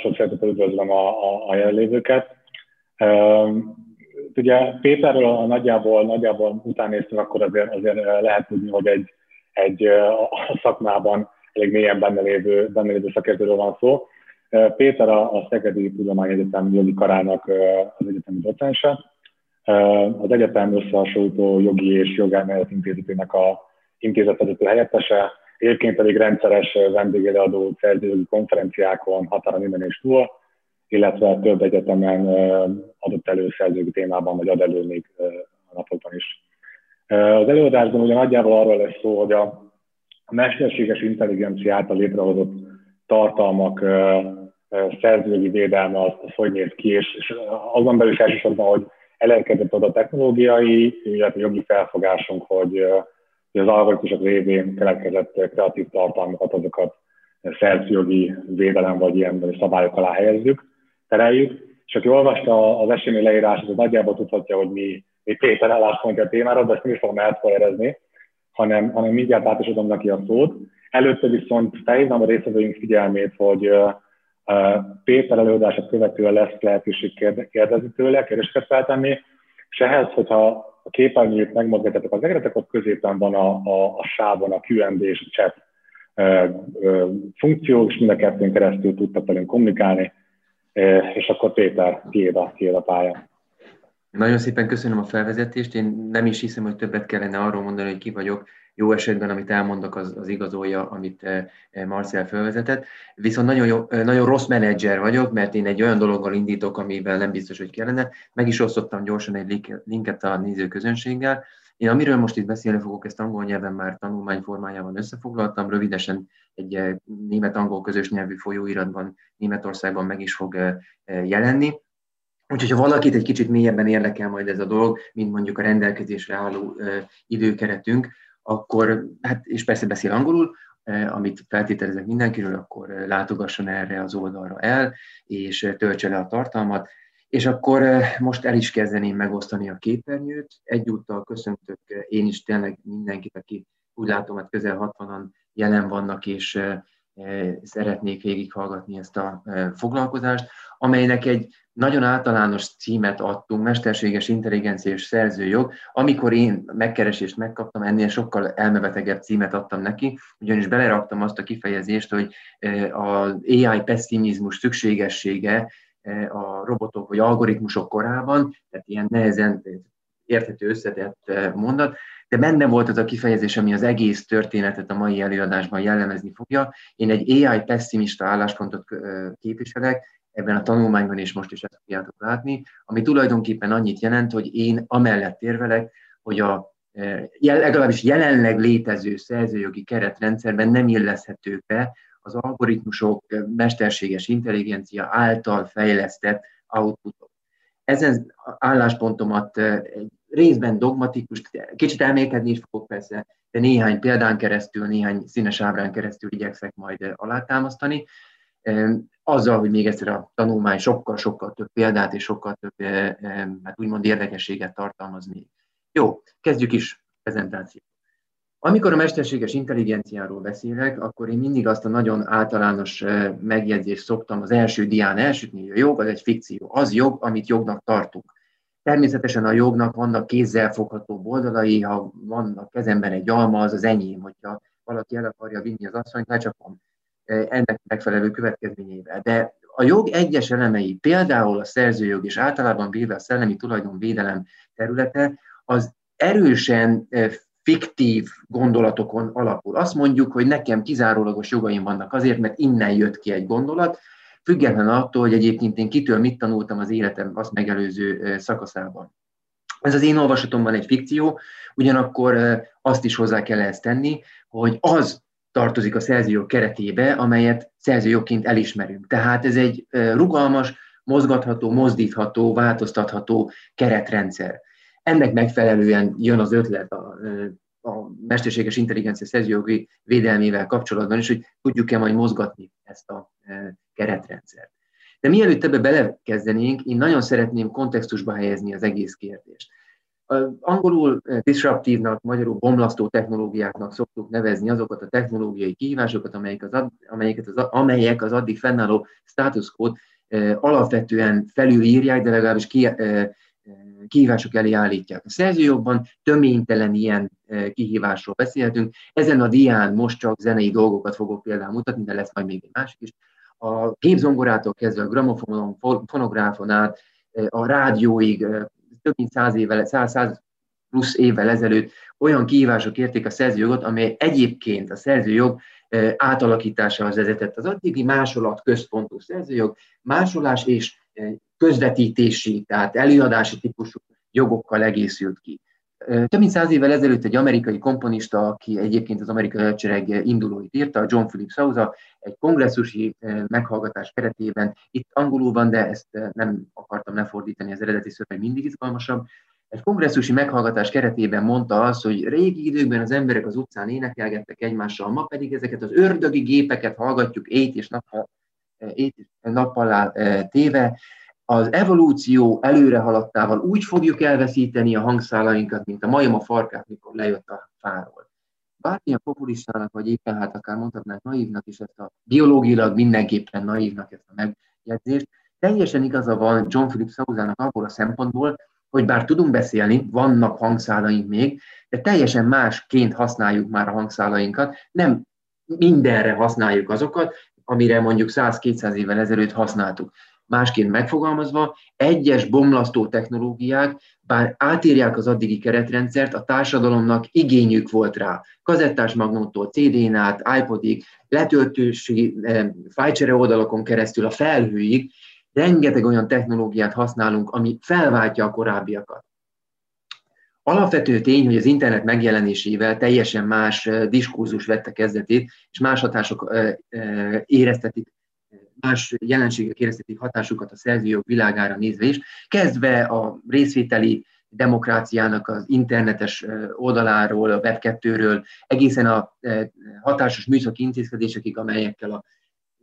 sok szeretettel üdvözlöm a, a, a jelenlévőket. Ugye Péterről a nagyjából, nagyjából után néztünk, akkor azért, azért lehet tudni, hogy egy, egy a szakmában elég mélyen benne lévő, benne lévő szakértőről van szó. Péter a, a Szegedi Tudományegyetem jogi karának az egyetemi docense. Az egyetem összehasonlító jogi és jogelmélet intézetének a intézetvezető helyettese, egyébként pedig rendszeres vendégelőadó szerzőjogi konferenciákon határon innen és túl, illetve több egyetemen adott elő szerzőjogi témában, vagy ad elő még a napokban is. Az előadásban ugye nagyjából arról lesz szó, hogy a mesterséges intelligencia által létrehozott tartalmak szerzőjogi védelme az, az hogy néz ki, és azon belül is elsősorban, hogy elérkezett oda a technológiai, illetve jogi felfogásunk, hogy, hogy az algoritmusok révén keletkezett kreatív tartalmakat, azokat szerzőjogi védelem vagy ilyen szabályok alá helyezzük, tereljük. És aki olvasta az esemény leírását, az nagyjából tudhatja, hogy mi, mi Péter álláspontja a témára, de ezt nem is fogom elszpoilerezni, hanem, hanem mindjárt át is adom neki a szót. Előtte viszont felhívnám a részvevőink figyelmét, hogy uh, Péter előadását követően lesz lehetőség kérdezni tőle, kérdéseket feltenni, és ehhez, hogyha a képernyőt megmozgatjátok az egretek, ott középen van a, a, a sávon a Q&A és a chat uh, uh, funkció, és mind a kettőn keresztül tudtak velünk kommunikálni, és akkor Péter, tiéd a, tiéd a pálya. Nagyon szépen köszönöm a felvezetést. Én nem is hiszem, hogy többet kellene arról mondani, hogy ki vagyok. Jó esetben, amit elmondok, az, az igazolja, amit Marcel felvezetett. Viszont nagyon, jó, nagyon rossz menedzser vagyok, mert én egy olyan dologgal indítok, amivel nem biztos, hogy kellene. Meg is osztottam gyorsan egy linket a nézőközönséggel. Én amiről most itt beszélni fogok, ezt angol nyelven már tanulmány formájában összefoglaltam, rövidesen egy német-angol közös nyelvű folyóiratban Németországban meg is fog jelenni. Úgyhogy ha valakit egy kicsit mélyebben érdekel majd ez a dolog, mint mondjuk a rendelkezésre álló időkeretünk, akkor, hát, és persze beszél angolul, amit feltételezek mindenkiről, akkor látogasson erre az oldalra el, és töltse le a tartalmat. És akkor most el is kezdeném megosztani a képernyőt. Egyúttal köszöntök én is tényleg mindenkit, aki úgy látom, hogy közel 60-an jelen vannak, és szeretnék végighallgatni ezt a foglalkozást, amelynek egy nagyon általános címet adtunk, mesterséges intelligencia és szerzőjog. Amikor én megkeresést megkaptam, ennél sokkal elmebetegebb címet adtam neki, ugyanis beleraktam azt a kifejezést, hogy az AI pessimizmus szükségessége a robotok vagy algoritmusok korában, tehát ilyen nehezen érthető összetett mondat, de benne volt az a kifejezés, ami az egész történetet a mai előadásban jellemezni fogja. Én egy AI pessimista álláspontot képviselek, ebben a tanulmányban is most is ezt fogjátok látni, ami tulajdonképpen annyit jelent, hogy én amellett érvelek, hogy a legalábbis jelenleg létező szerzőjogi keretrendszerben nem illeszhetők be az algoritmusok mesterséges intelligencia által fejlesztett outputok. Ezen álláspontomat egy részben dogmatikus, kicsit elmélkedni is fogok persze, de néhány példán keresztül, néhány színes ábrán keresztül igyekszek majd alátámasztani. Azzal, hogy még egyszer a tanulmány sokkal-sokkal több példát és sokkal több, hát úgymond érdekességet tartalmaz még. Jó, kezdjük is prezentációt. Amikor a mesterséges intelligenciáról beszélek, akkor én mindig azt a nagyon általános megjegyzést szoktam az első dián elsütni, a jog az egy fikció. Az jog, amit jognak tartunk. Természetesen a jognak vannak kézzelfogható oldalai, ha van a kezemben egy alma, az az enyém, hogyha valaki el akarja vinni az asszonyt, lecsapom ennek megfelelő következményével. De a jog egyes elemei, például a szerzőjog és általában véve a szellemi tulajdonvédelem területe, az erősen fiktív gondolatokon alapul. Azt mondjuk, hogy nekem kizárólagos jogaim vannak azért, mert innen jött ki egy gondolat, független attól, hogy egyébként én kitől mit tanultam az életem azt megelőző szakaszában. Ez az én olvasatomban egy fikció, ugyanakkor azt is hozzá kell ezt tenni, hogy az tartozik a szerzőjog keretébe, amelyet szerzőjogként elismerünk. Tehát ez egy rugalmas, mozgatható, mozdítható, változtatható keretrendszer. Ennek megfelelően jön az ötlet a, a mesterséges intelligencia szerzőjogi védelmével kapcsolatban is, hogy tudjuk-e majd mozgatni ezt a keretrendszert. De mielőtt ebbe belekezdenénk, én nagyon szeretném kontextusba helyezni az egész kérdést. Angolul disruptívnak, magyarul bomlasztó technológiáknak szoktuk nevezni azokat a technológiai kihívásokat, amelyek az, amelyeket az, amelyek az addig fennálló status quo alapvetően felülírják, de legalábbis ki, kihívások elé állítják. A szerzőjogban töménytelen ilyen kihívásról beszélhetünk. Ezen a dián most csak zenei dolgokat fogok például mutatni, de lesz majd még egy másik is. A gépzongorától kezdve a gramofonon, fonográfon át, a rádióig, több mint száz évvel, száz, száz plusz évvel ezelőtt olyan kihívások érték a szerzőjogot, amely egyébként a szerzőjog átalakításához vezetett. Az addigi másolat központú szerzőjog másolás és közvetítési, tehát előadási típusú jogokkal egészült ki. Több mint száz évvel ezelőtt egy amerikai komponista, aki egyébként az amerikai hadsereg indulóit írta, John Philip Sousa, egy kongresszusi meghallgatás keretében, itt angolul van, de ezt nem akartam lefordítani, az eredeti szöveg mindig izgalmasabb, egy kongresszusi meghallgatás keretében mondta azt, hogy régi időkben az emberek az utcán énekelgettek egymással, ma pedig ezeket az ördögi gépeket hallgatjuk ét és nappal, ét és nappal téve, az evolúció előre haladtával úgy fogjuk elveszíteni a hangszálainkat, mint a majom a farkát, mikor lejött a fáról. Bármilyen populistának, vagy éppen hát akár mondhatnánk naívnak is ezt a biológilag mindenképpen naívnak ezt a megjegyzést, teljesen igaza van John Philip Sauzának abból a szempontból, hogy bár tudunk beszélni, vannak hangszálaink még, de teljesen másként használjuk már a hangszálainkat, nem mindenre használjuk azokat, amire mondjuk 100-200 évvel ezelőtt használtuk. Másként megfogalmazva, egyes bomlasztó technológiák, bár átírják az addigi keretrendszert, a társadalomnak igényük volt rá. Kazettás magnótól, CD-n át, iPodig, letöltősi, eh, fájcsere oldalakon keresztül a felhőig, rengeteg olyan technológiát használunk, ami felváltja a korábbiakat. Alapvető tény, hogy az internet megjelenésével teljesen más eh, diskurzus vette kezdetét, és más hatások eh, éreztetik más jelenségek éreztetik hatásukat a szerzőjog világára nézve is, kezdve a részvételi demokráciának az internetes oldaláról, a Web2-ről, egészen a hatásos műszaki intézkedésekig, amelyekkel a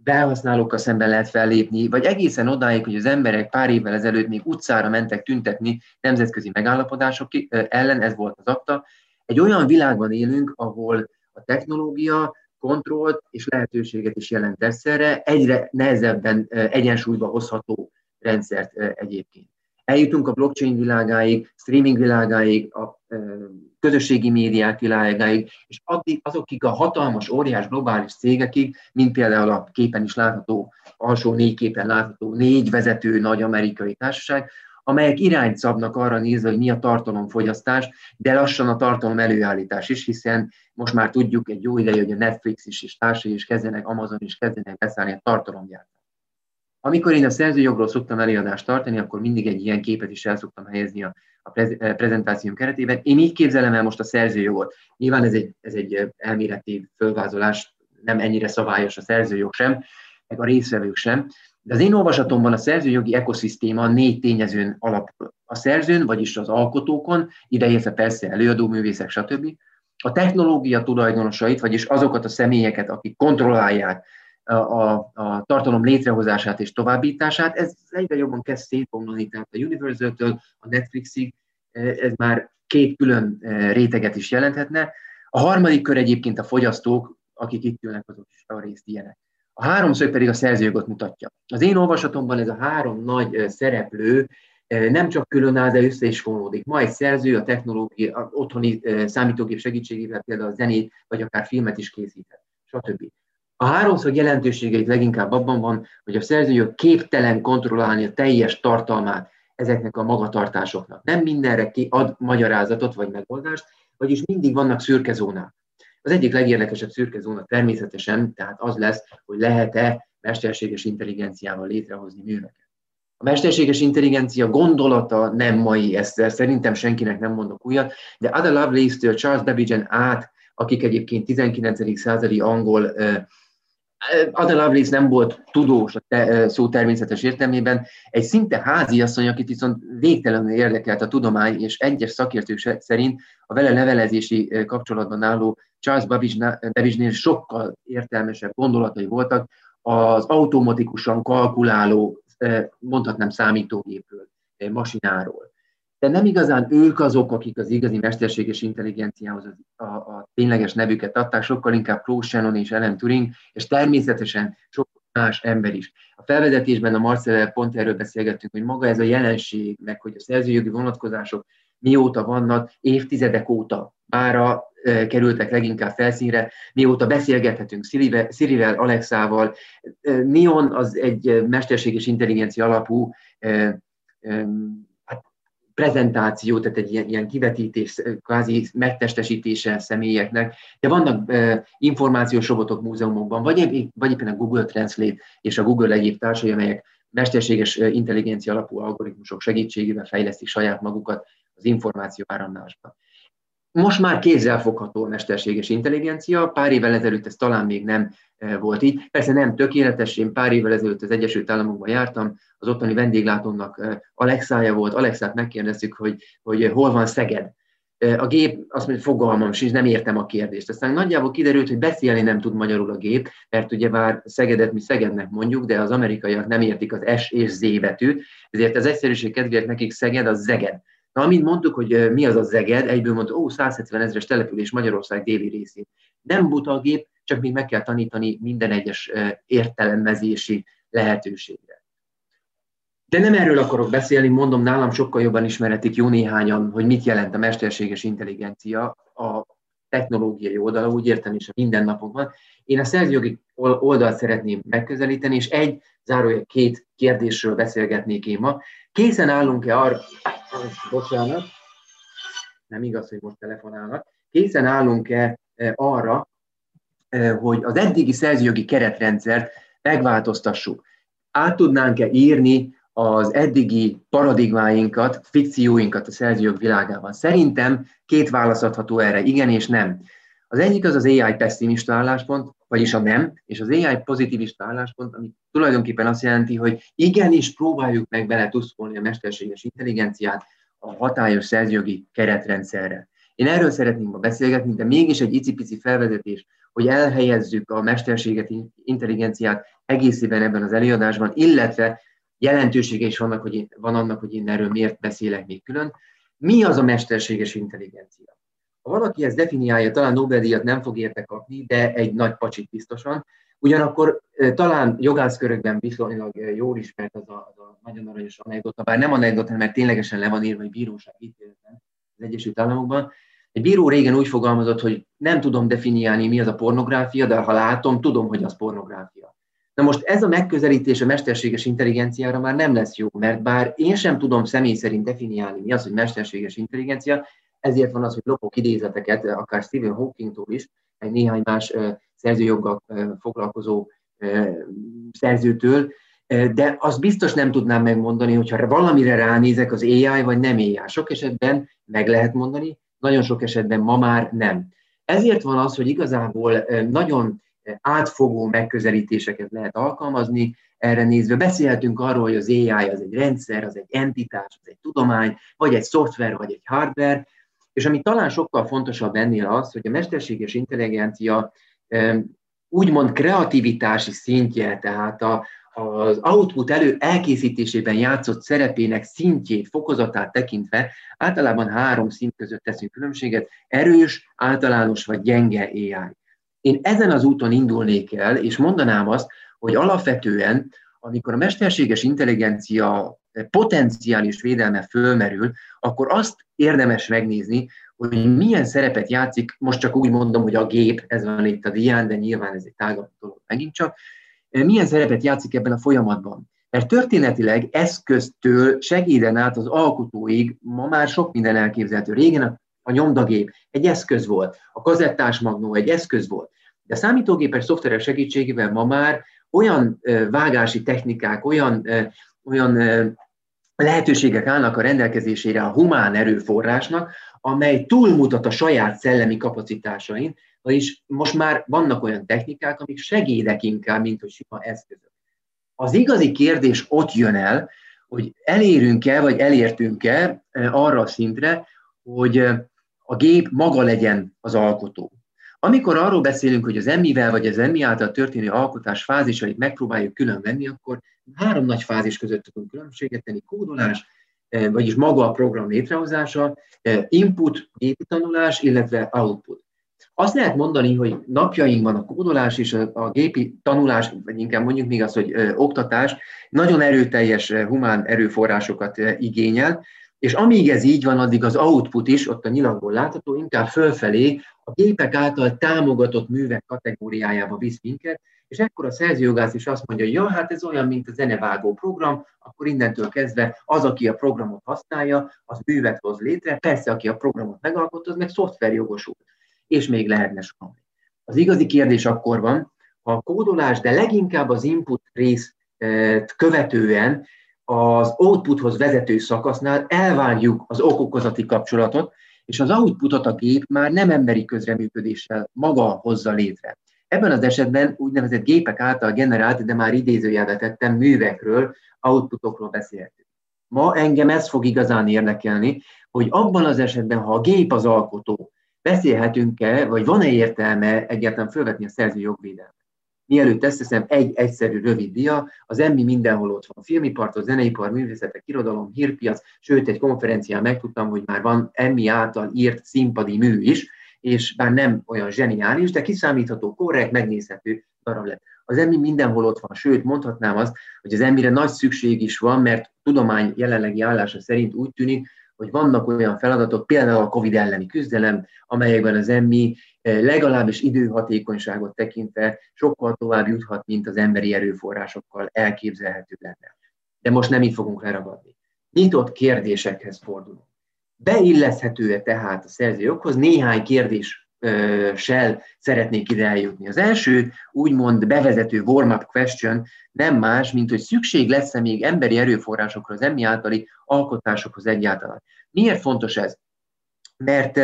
felhasználókkal szemben lehet fellépni, vagy egészen odáig, hogy az emberek pár évvel ezelőtt még utcára mentek tüntetni nemzetközi megállapodások ellen, ez volt az akta. Egy olyan világban élünk, ahol a technológia kontrollt és lehetőséget is jelent egyszerre, egyre nehezebben egyensúlyba hozható rendszert egyébként. Eljutunk a blockchain világáig, streaming világáig, a közösségi médiák világáig, és addig azokig a hatalmas, óriás globális cégekig, mint például a képen is látható, alsó négy képen látható négy vezető nagy amerikai társaság, amelyek irányt szabnak arra nézve, hogy mi a tartalomfogyasztás, de lassan a tartalom előállítás is, hiszen most már tudjuk egy jó ideje, hogy a Netflix is és társai is kezdenek, Amazon is kezdenek beszállni a tartalomgyártást. Amikor én a szerzőjogról szoktam előadást tartani, akkor mindig egy ilyen képet is el szoktam helyezni a, a prezentációm keretében. Én így képzelem el most a szerzőjogot. Nyilván ez egy, ez egy elméleti fölvázolás, nem ennyire szabályos a szerzőjog sem, meg a részvevők sem, de az én olvasatomban a szerzőjogi ekoszisztéma négy tényezőn alapul. A szerzőn, vagyis az alkotókon, ideértve persze előadó művészek, stb. A technológia tulajdonosait, vagyis azokat a személyeket, akik kontrollálják a, a, a tartalom létrehozását és továbbítását, ez egyre jobban kezd szétbomlani, tehát a Universal-től a Netflixig ez már két külön eh, réteget is jelenthetne. A harmadik kör egyébként a fogyasztók, akik itt ülnek, azok is a részt ilyenek. A háromszög pedig a szerzőjogot mutatja. Az én olvasatomban ez a három nagy szereplő nem csak különáll, de össze is fonódik. Ma egy szerző a technológia, a otthoni számítógép segítségével például a zenét, vagy akár filmet is készíthet, stb. A háromszög jelentőségeit leginkább abban van, hogy a szerző képtelen kontrollálni a teljes tartalmát ezeknek a magatartásoknak. Nem mindenre ad magyarázatot vagy megoldást, vagyis mindig vannak szürke zónák. Az egyik legérdekesebb szürke zóna természetesen, tehát az lesz, hogy lehet-e mesterséges intelligenciával létrehozni műveket. A mesterséges intelligencia gondolata nem mai, ezt szerintem senkinek nem mondok újat, de Ada Lovelace-től Charles Babbage át, akik egyébként 19. századi angol Ada Lovelace nem volt tudós a te, szó természetes értelmében, egy szinte háziasszony, akit viszont végtelenül érdekelt a tudomány, és egyes szakértők szerint a vele levelezési kapcsolatban álló Charles Babbage-nél sokkal értelmesebb gondolatai voltak az automatikusan kalkuláló, mondhatnám számítógépről, masináról. de nem igazán ők azok, akik az igazi mesterséges intelligenciához a, a tényleges nevüket adták, sokkal inkább Claude Shannon és Ellen Turing, és természetesen sok más ember is. A felvezetésben a Marcel pont erről beszélgettünk, hogy maga ez a jelenség, meg hogy a szerzőjogi vonatkozások mióta vannak, évtizedek óta. Mára kerültek leginkább felszínre, mióta beszélgethetünk Szirivel, Alexával. Nion az egy mesterséges intelligencia alapú hát prezentáció, tehát egy ilyen, ilyen kivetítés, kvázi megtestesítése személyeknek, de vannak információs robotok múzeumokban, vagy, vagy éppen a Google Translate és a Google egyéb társai, amelyek mesterséges intelligencia alapú algoritmusok segítségével fejlesztik saját magukat az információ áramlásban. Most már kézzelfogható a mesterséges intelligencia, pár évvel ezelőtt ez talán még nem e, volt így. Persze nem tökéletes, én pár évvel ezelőtt az Egyesült Államokban jártam, az ottani vendéglátónak e, Alexája volt, Alexát megkérdeztük, hogy, hogy hol van Szeged. E, a gép azt mondja, fogalmam sincs, nem értem a kérdést. Aztán nagyjából kiderült, hogy beszélni nem tud magyarul a gép, mert ugye bár Szegedet mi Szegednek mondjuk, de az amerikaiak nem értik az S és Z betűt, ezért az egyszerűség kedvéért nekik Szeged az Zeged. Na, amint mondtuk, hogy mi az a Zeged, egyből mondta, ó, 170 ezeres település Magyarország déli részén. Nem buta a gép, csak még meg kell tanítani minden egyes értelmezési lehetőségre. De nem erről akarok beszélni, mondom, nálam sokkal jobban ismeretik jó néhányan, hogy mit jelent a mesterséges intelligencia a technológiai oldala, úgy értem is a mindennapokban. Én a szerzőjogi oldalt szeretném megközelíteni, és egy, zárója két kérdésről beszélgetnék én ma. Készen állunk-e arra, bocsánat, nem igaz, hogy most telefonálnak, készen állunk-e e, arra, e, hogy az eddigi szerzőjogi keretrendszert megváltoztassuk. Át tudnánk-e írni az eddigi paradigmáinkat, fikcióinkat a szerzőjog világában? Szerintem két válasz adható erre, igen és nem. Az egyik az az AI pessimista álláspont, vagyis a nem, és az AI pozitivista álláspont, ami tulajdonképpen azt jelenti, hogy igenis próbáljuk meg bele tuszkolni a mesterséges intelligenciát a hatályos szerzőjogi keretrendszerre. Én erről szeretnénk ma beszélgetni, de mégis egy icipici felvezetés, hogy elhelyezzük a mesterséget, intelligenciát egészében ebben az előadásban, illetve jelentősége is vannak, hogy én, van annak, hogy én erről miért beszélek még külön. Mi az a mesterséges intelligencia? Ha valaki ezt definiálja, talán Nobel-díjat nem fog érte kapni, de egy nagy pacsit biztosan. Ugyanakkor talán jogászkörökben viszonylag jól ismert az a, az a nagyon aranyos anekdota, bár nem anekdota, mert ténylegesen le van írva egy bíróság ítéletben az Egyesült Államokban. Egy bíró régen úgy fogalmazott, hogy nem tudom definiálni, mi az a pornográfia, de ha látom, tudom, hogy az pornográfia. Na most ez a megközelítés a mesterséges intelligenciára már nem lesz jó, mert bár én sem tudom személy szerint definiálni, mi az, hogy mesterséges intelligencia, ezért van az, hogy lopok idézeteket, akár Stephen Hawkingtól is, egy néhány más szerzőjoggal foglalkozó szerzőtől, de azt biztos nem tudnám megmondani, hogyha valamire ránézek, az AI vagy nem AI. Sok esetben meg lehet mondani, nagyon sok esetben ma már nem. Ezért van az, hogy igazából nagyon átfogó megközelítéseket lehet alkalmazni, erre nézve beszélhetünk arról, hogy az AI az egy rendszer, az egy entitás, az egy tudomány, vagy egy szoftver, vagy egy hardware, és ami talán sokkal fontosabb ennél az, hogy a mesterséges intelligencia úgymond kreativitási szintje, tehát a, az output elő elkészítésében játszott szerepének szintjét, fokozatát tekintve általában három szint között teszünk különbséget, erős, általános vagy gyenge AI. Én ezen az úton indulnék el, és mondanám azt, hogy alapvetően, amikor a mesterséges intelligencia potenciális védelme fölmerül, akkor azt érdemes megnézni, hogy milyen szerepet játszik, most csak úgy mondom, hogy a gép, ez van itt a dián, de nyilván ez egy tágabb dolog megint csak, milyen szerepet játszik ebben a folyamatban. Mert történetileg eszköztől segíden át az alkotóig ma már sok minden elképzelhető. Régen a, a nyomdagép egy eszköz volt, a kazettás magnó egy eszköz volt, de a számítógépes szoftverek segítségével ma már olyan vágási technikák, olyan, olyan lehetőségek állnak a rendelkezésére a humán erőforrásnak, amely túlmutat a saját szellemi kapacitásain, vagyis most már vannak olyan technikák, amik segédek inkább, mint hogy sima eszközök. Az igazi kérdés ott jön el, hogy elérünk-e, vagy elértünk-e arra a szintre, hogy a gép maga legyen az alkotó. Amikor arról beszélünk, hogy az emmivel vagy az emmi által történő alkotás fázisait megpróbáljuk külön venni, akkor három nagy fázis között tudunk különbséget tenni, kódolás, vagyis maga a program létrehozása, input, gépi tanulás, illetve output. Azt lehet mondani, hogy napjainkban a kódolás és a, gépi tanulás, vagy inkább mondjuk még az, hogy ö, oktatás nagyon erőteljes humán erőforrásokat igényel, és amíg ez így van, addig az output is, ott a nyilakból látható, inkább fölfelé a gépek által támogatott művek kategóriájába visz minket, és ekkor a szerzőjogász is azt mondja, hogy ja, hát ez olyan, mint a zenevágó program, akkor innentől kezdve az, aki a programot használja, az művet hoz létre, persze, aki a programot megalkotta, az meg szoftverjogosult és még lehetne sorolni. Az igazi kérdés akkor van, ha a kódolás, de leginkább az input rész követően az outputhoz vezető szakasznál elvárjuk az okokozati kapcsolatot, és az outputot a gép már nem emberi közreműködéssel maga hozza létre. Ebben az esetben úgynevezett gépek által generált, de már idézőjelbe tettem, művekről, outputokról beszélhetünk. Ma engem ez fog igazán érdekelni, hogy abban az esetben, ha a gép az alkotó, beszélhetünk-e, vagy van-e értelme egyáltalán felvetni a szerző jogvédelmet. Mielőtt ezt teszem, egy egyszerű rövid dia, az emmi mindenhol ott van. Filmipartól, zeneipar, művészetek, irodalom, hírpiac, sőt egy konferencián megtudtam, hogy már van emmi által írt színpadi mű is, és bár nem olyan zseniális, de kiszámítható, korrekt, megnézhető darab lett. Az emmi mindenhol ott van, sőt mondhatnám azt, hogy az emmire nagy szükség is van, mert tudomány jelenlegi állása szerint úgy tűnik, hogy vannak olyan feladatok, például a COVID elleni küzdelem, amelyekben az emmi legalábbis időhatékonyságot tekintve sokkal tovább juthat, mint az emberi erőforrásokkal elképzelhető lenne. De most nem így fogunk leragadni. Nyitott kérdésekhez fordulunk. Beilleszthető-e tehát a szerzőjoghoz? Néhány kérdés sel szeretnék ide eljutni. Az első úgymond bevezető warm-up question nem más, mint hogy szükség lesz-e még emberi erőforrásokra az emmi általi alkotásokhoz egyáltalán. Miért fontos ez? Mert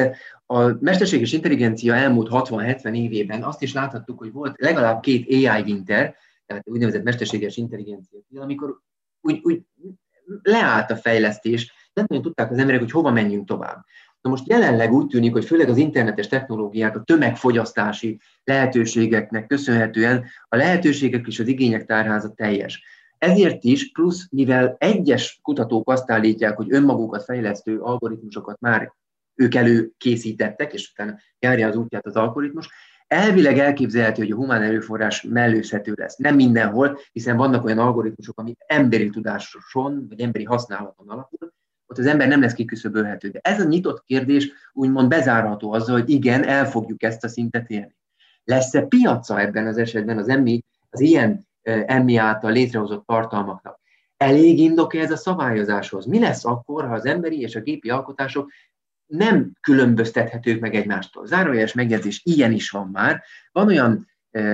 a mesterséges intelligencia elmúlt 60-70 évében azt is láthattuk, hogy volt legalább két AI winter, tehát úgynevezett mesterséges intelligencia, amikor úgy, úgy leállt a fejlesztés, nem nagyon tudták az emberek, hogy hova menjünk tovább. Na most jelenleg úgy tűnik, hogy főleg az internetes technológiák, a tömegfogyasztási lehetőségeknek köszönhetően a lehetőségek és az igények tárháza teljes. Ezért is, plusz mivel egyes kutatók azt állítják, hogy önmagukat fejlesztő algoritmusokat már ők előkészítettek, és utána járja az útját az algoritmus, elvileg elképzelhető, hogy a humán erőforrás mellőzhető lesz. Nem mindenhol, hiszen vannak olyan algoritmusok, amik emberi tudáson, vagy emberi használaton alapul, ott az ember nem lesz kiküszöbölhető. De ez a nyitott kérdés úgymond bezárható azzal, hogy igen, el fogjuk ezt a szintet élni. Lesz-e piaca ebben az esetben az emmi, az ilyen emmi által létrehozott tartalmaknak? Elég indok ez a szabályozáshoz? Mi lesz akkor, ha az emberi és a gépi alkotások nem különböztethetők meg egymástól? Zárójeles megjegyzés, ilyen is van már. Van olyan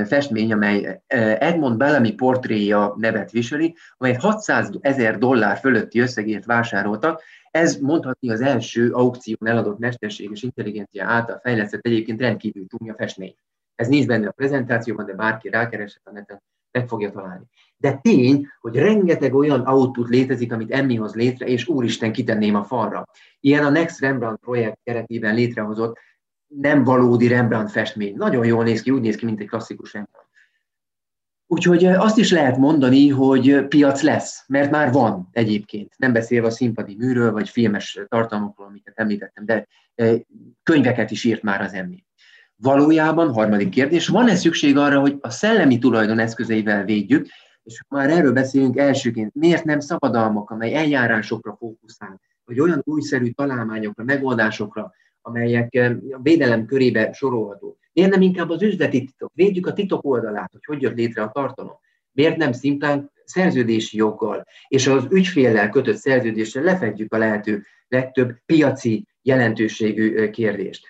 festmény, amely Edmond Bellamy portréja nevet viseli, amelyet 600 ezer dollár fölötti összegért vásároltak. Ez mondhatni az első aukción eladott mesterséges intelligencia által fejlesztett egyébként rendkívül csúnya festmény. Ez nincs benne a prezentációban, de bárki rákeresett a neten, meg fogja találni. De tény, hogy rengeteg olyan output létezik, amit Emmy hoz létre, és úristen kitenném a falra. Ilyen a Next Rembrandt projekt keretében létrehozott nem valódi Rembrandt festmény. Nagyon jól néz ki, úgy néz ki, mint egy klasszikus Rembrandt. Úgyhogy azt is lehet mondani, hogy piac lesz, mert már van egyébként. Nem beszélve a színpadi műről, vagy filmes tartalmakról, amiket említettem, de könyveket is írt már az emmi. Valójában, harmadik kérdés, van-e szükség arra, hogy a szellemi tulajdon eszközeivel védjük, és már erről beszélünk elsőként, miért nem szabadalmak, amely eljárásokra fókuszál, vagy olyan újszerű találmányokra, megoldásokra, amelyek eh, a védelem körébe sorolható. Miért nem inkább az üzleti titok? Védjük a titok oldalát, hogy hogy jött létre a tartalom. Miért nem szimplán szerződési joggal és az ügyféllel kötött szerződéssel lefedjük a lehető legtöbb piaci jelentőségű eh, kérdést.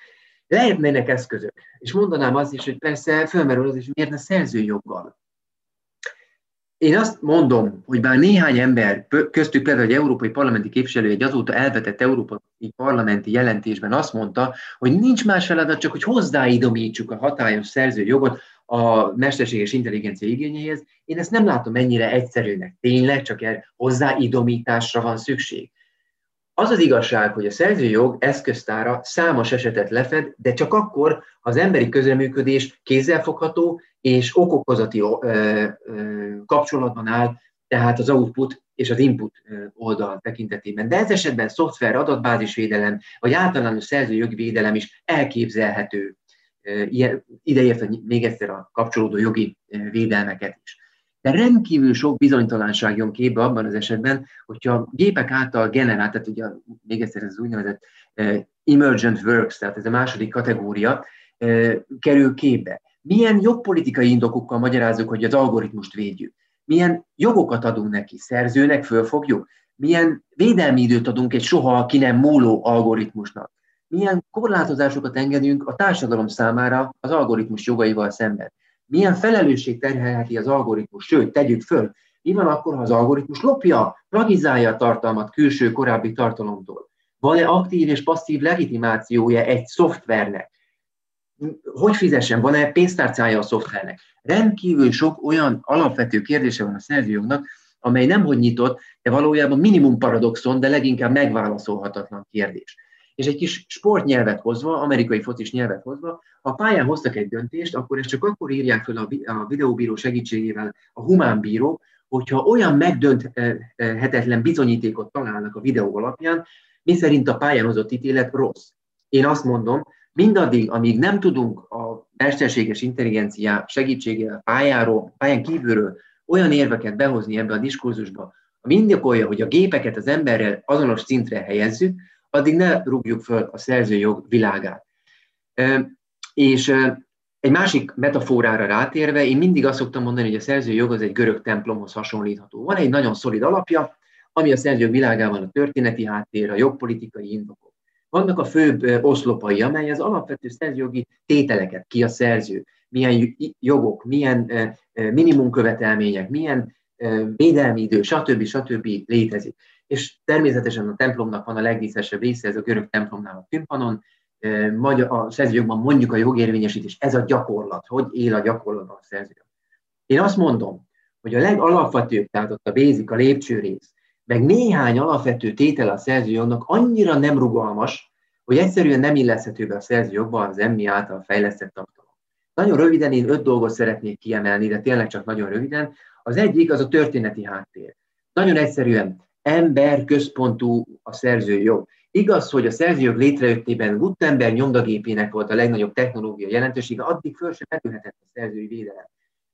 Lehetnének eszközök, és mondanám azt is, hogy persze fölmerül az is, miért ne szerzőjoggal. Én azt mondom, hogy bár néhány ember, köztük például egy európai parlamenti képviselő egy azóta elvetett európai parlamenti jelentésben azt mondta, hogy nincs más feladat, csak hogy hozzáidomítsuk a hatályos szerzőjogot a mesterséges intelligencia igényeihez. Én ezt nem látom ennyire egyszerűnek. Tényleg csak el hozzáidomításra van szükség. Az az igazság, hogy a szerzőjog eszköztára számos esetet lefed, de csak akkor, az emberi közreműködés kézzelfogható és okokozati kapcsolatban áll, tehát az output és az input oldal tekintetében. De ez esetben szoftver, adatbázisvédelem, vagy általános szerzőjogvédelem is elképzelhető, ideértve még egyszer a kapcsolódó jogi védelmeket is. De rendkívül sok bizonytalanság jön képbe abban az esetben, hogyha gépek által generált, tehát ugye még egyszer ez az úgynevezett emergent works, tehát ez a második kategória, kerül képbe. Milyen jogpolitikai indokokkal magyarázzuk, hogy az algoritmust védjük? Milyen jogokat adunk neki? Szerzőnek fölfogjuk? Milyen védelmi időt adunk egy soha ki nem múló algoritmusnak? Milyen korlátozásokat engedünk a társadalom számára az algoritmus jogaival szemben? Milyen felelősség terhelheti az algoritmus? Sőt, tegyük föl, mi van akkor, ha az algoritmus lopja, plagizálja a tartalmat külső korábbi tartalomtól? Van-e aktív és passzív legitimációja egy szoftvernek? hogy fizessen, van-e pénztárcája a szoftvernek. Rendkívül sok olyan alapvető kérdése van a szerzőjognak, amely nem hogy nyitott, de valójában minimum paradoxon, de leginkább megválaszolhatatlan kérdés. És egy kis sportnyelvet hozva, amerikai focis nyelvet hozva, ha a pályán hoztak egy döntést, akkor ezt csak akkor írják fel a videóbíró segítségével a humán bíró, hogyha olyan megdönthetetlen bizonyítékot találnak a videó alapján, mi szerint a pályán hozott ítélet rossz. Én azt mondom, mindaddig, amíg nem tudunk a mesterséges intelligencia segítségével pályáról, pályán kívülről olyan érveket behozni ebbe a diskurzusba, ami indokolja, hogy a gépeket az emberrel azonos szintre helyezzük, addig ne rúgjuk föl a szerzőjog világát. És egy másik metaforára rátérve, én mindig azt szoktam mondani, hogy a szerzőjog az egy görög templomhoz hasonlítható. Van egy nagyon szolid alapja, ami a szerzőjog világában a történeti háttér, a jogpolitikai indokok vannak a főbb oszlopai, amely az alapvető szerzőjogi tételeket, ki a szerző, milyen jogok, milyen minimum követelmények, milyen védelmi idő, stb. stb. létezik. És természetesen a templomnak van a legdíszesebb része, ez a görög templomnál a tympanon, a szerzőjogban mondjuk a jogérvényesítés, ez a gyakorlat, hogy él a gyakorlatban a szerzőjog. Én azt mondom, hogy a legalapvetőbb, tehát ott a basic, a lépcsőrész, meg néhány alapvető tétel a szerzőjognak annyira nem rugalmas, hogy egyszerűen nem illeszhető be a szerzőjogba az emmi által fejlesztett tartalom. Nagyon röviden én öt dolgot szeretnék kiemelni, de tényleg csak nagyon röviden. Az egyik az a történeti háttér. Nagyon egyszerűen ember központú a szerzőjog. Igaz, hogy a szerzőjog létrejöttében Gutenberg nyomdagépének volt a legnagyobb technológia jelentősége, addig föl sem merülhetett a szerzői védelem.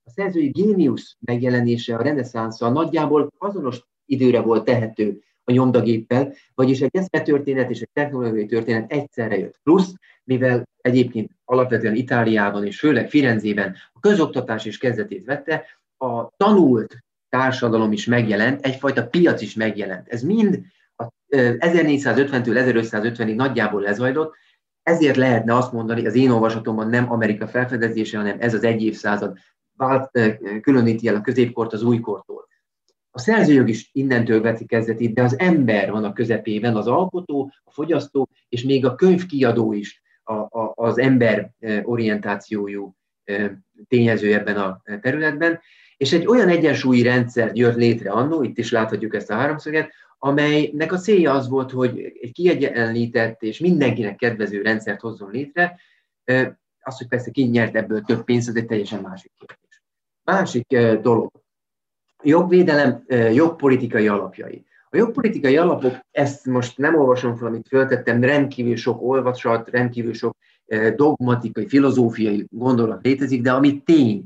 A szerzői géniusz megjelenése a reneszánszal nagyjából azonos időre volt tehető a nyomdagéppel, vagyis egy eszmetörténet és egy technológiai történet egyszerre jött. Plusz, mivel egyébként alapvetően Itáliában és főleg Firenzében a közoktatás is kezdetét vette, a tanult társadalom is megjelent, egyfajta piac is megjelent. Ez mind a 1450-től 1550-ig nagyjából lezajlott, ezért lehetne azt mondani, az én olvasatomban nem Amerika felfedezése, hanem ez az egy évszázad vált, különíti el a középkort az újkortól. A szerzőjog is innentől veszi kezdetét, de az ember van a közepében, az alkotó, a fogyasztó, és még a könyvkiadó is a, a, az ember orientációjú tényező ebben a területben. És egy olyan egyensúlyi rendszer jött létre annó, itt is láthatjuk ezt a háromszöget, amelynek a célja az volt, hogy egy kiegyenlített és mindenkinek kedvező rendszert hozzon létre. Az, hogy persze ki nyert ebből több pénzt, az egy teljesen másik kérdés. Másik dolog, jogvédelem jogpolitikai alapjai. A jogpolitikai alapok, ezt most nem olvasom fel, amit föltettem, rendkívül sok olvasat, rendkívül sok dogmatikai, filozófiai gondolat létezik, de ami tény,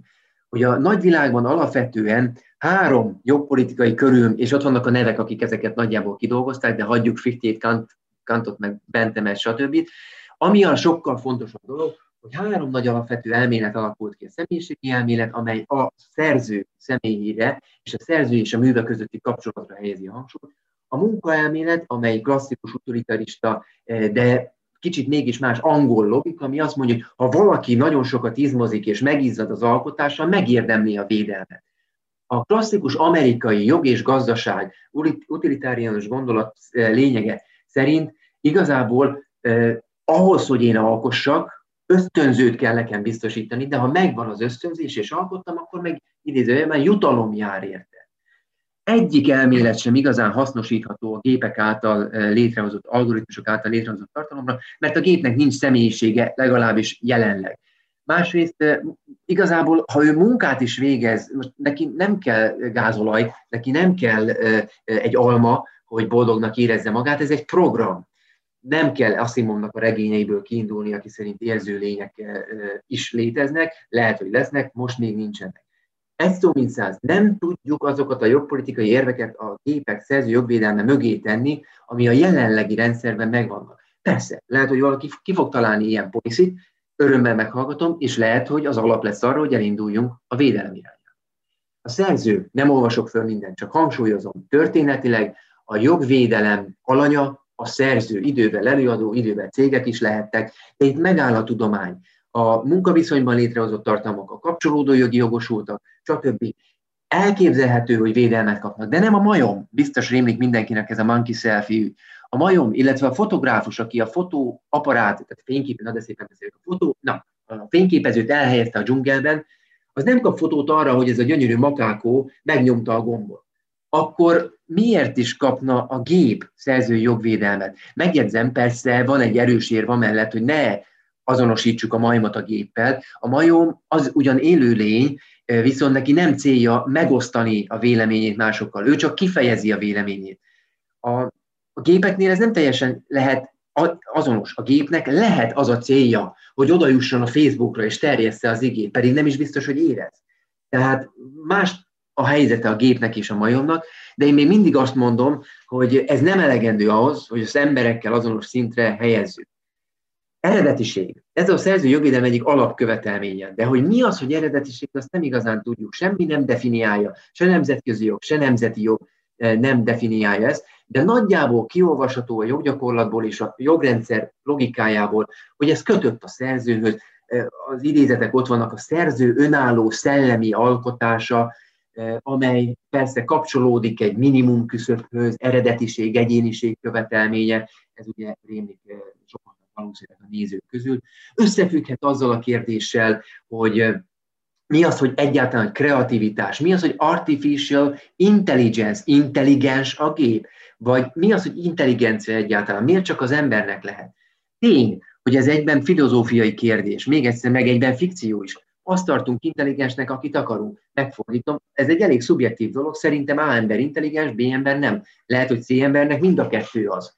hogy a nagyvilágban alapvetően három jogpolitikai körül, és ott vannak a nevek, akik ezeket nagyjából kidolgozták, de hagyjuk Fichtét, Kant, Kantot, meg Bentemet, stb. Ami a sokkal fontosabb dolog, hogy három nagy alapvető elmélet alakult ki a személyiségi elmélet, amely a szerző személyére és a szerző és a műve közötti kapcsolatra helyezi a hangsúlyt. A munkaelmélet, amely klasszikus utilitarista, eh, de kicsit mégis más angol logika, ami azt mondja, hogy ha valaki nagyon sokat izmozik és megizzad az alkotással, megérdemli a védelmet. A klasszikus amerikai jog és gazdaság utilitáriánus gondolat eh, lényege szerint igazából eh, ahhoz, hogy én alkossak, ösztönzőt kell nekem biztosítani, de ha megvan az ösztönzés és alkottam, akkor meg idézőjelben jutalom jár érte. Egyik elmélet sem igazán hasznosítható a gépek által eh, létrehozott, algoritmusok által létrehozott tartalomra, mert a gépnek nincs személyisége, legalábbis jelenleg. Másrészt igazából, ha ő munkát is végez, most neki nem kell gázolaj, neki nem kell egy alma, hogy boldognak érezze magát, ez egy program. Nem kell Asimovnak a regényeiből kiindulni, aki szerint érző lények is léteznek, lehet, hogy lesznek, most még nincsenek. Szó mint száz, nem tudjuk azokat a jogpolitikai érveket a gépek szerző jogvédelme mögé tenni, ami a jelenlegi rendszerben megvannak. Persze, lehet, hogy valaki ki fog találni ilyen policit, örömmel meghallgatom, és lehet, hogy az alap lesz arra, hogy elinduljunk a védelem irányába. A szerző, nem olvasok föl mindent, csak hangsúlyozom, történetileg a jogvédelem alanya a szerző, idővel előadó, idővel cégek is lehettek, de itt megáll a tudomány. A munkaviszonyban létrehozott tartalmak, a kapcsolódó jogi jogosultak, stb. Elképzelhető, hogy védelmet kapnak, de nem a majom. Biztos rémlik mindenkinek ez a monkey selfie a majom, illetve a fotográfus, aki a fotóaparát, tehát fényképet, na de szépen beszélek, a fotó, na, a fényképezőt elhelyezte a dzsungelben, az nem kap fotót arra, hogy ez a gyönyörű makákó megnyomta a gombot. Akkor miért is kapna a gép szerzői jogvédelmet? Megjegyzem, persze van egy erős érva mellett, hogy ne azonosítsuk a majmot a géppel. A majom az ugyan élőlény, viszont neki nem célja megosztani a véleményét másokkal, ő csak kifejezi a véleményét. A a gépeknél ez nem teljesen lehet azonos. A gépnek lehet az a célja, hogy odajusson a Facebookra és terjessze az igét, pedig nem is biztos, hogy érez. Tehát más a helyzete a gépnek és a majomnak, de én még mindig azt mondom, hogy ez nem elegendő ahhoz, hogy az emberekkel azonos szintre helyezzük. Eredetiség. Ez a szerző jogvédelem egyik alapkövetelménye. De hogy mi az, hogy eredetiség, azt nem igazán tudjuk. Semmi nem definiálja, se nemzetközi jog, se nemzeti jog eh, nem definiálja ezt de nagyjából kiolvasható a joggyakorlatból és a jogrendszer logikájából, hogy ez kötött a szerzőhöz, az idézetek ott vannak, a szerző önálló szellemi alkotása, amely persze kapcsolódik egy minimum küszöbhöz, eredetiség, egyéniség követelménye, ez ugye rémlik sokaknak valószínűleg a nézők közül, összefügghet azzal a kérdéssel, hogy mi az, hogy egyáltalán kreativitás, mi az, hogy artificial intelligence, intelligens a gép. Vagy mi az, hogy intelligencia egyáltalán? Miért csak az embernek lehet? Tény, hogy ez egyben filozófiai kérdés, még egyszer meg egyben fikció is. Azt tartunk intelligensnek, akit akarunk. Megfordítom, ez egy elég szubjektív dolog, szerintem A ember intelligens, B ember nem. Lehet, hogy C embernek mind a kettő az.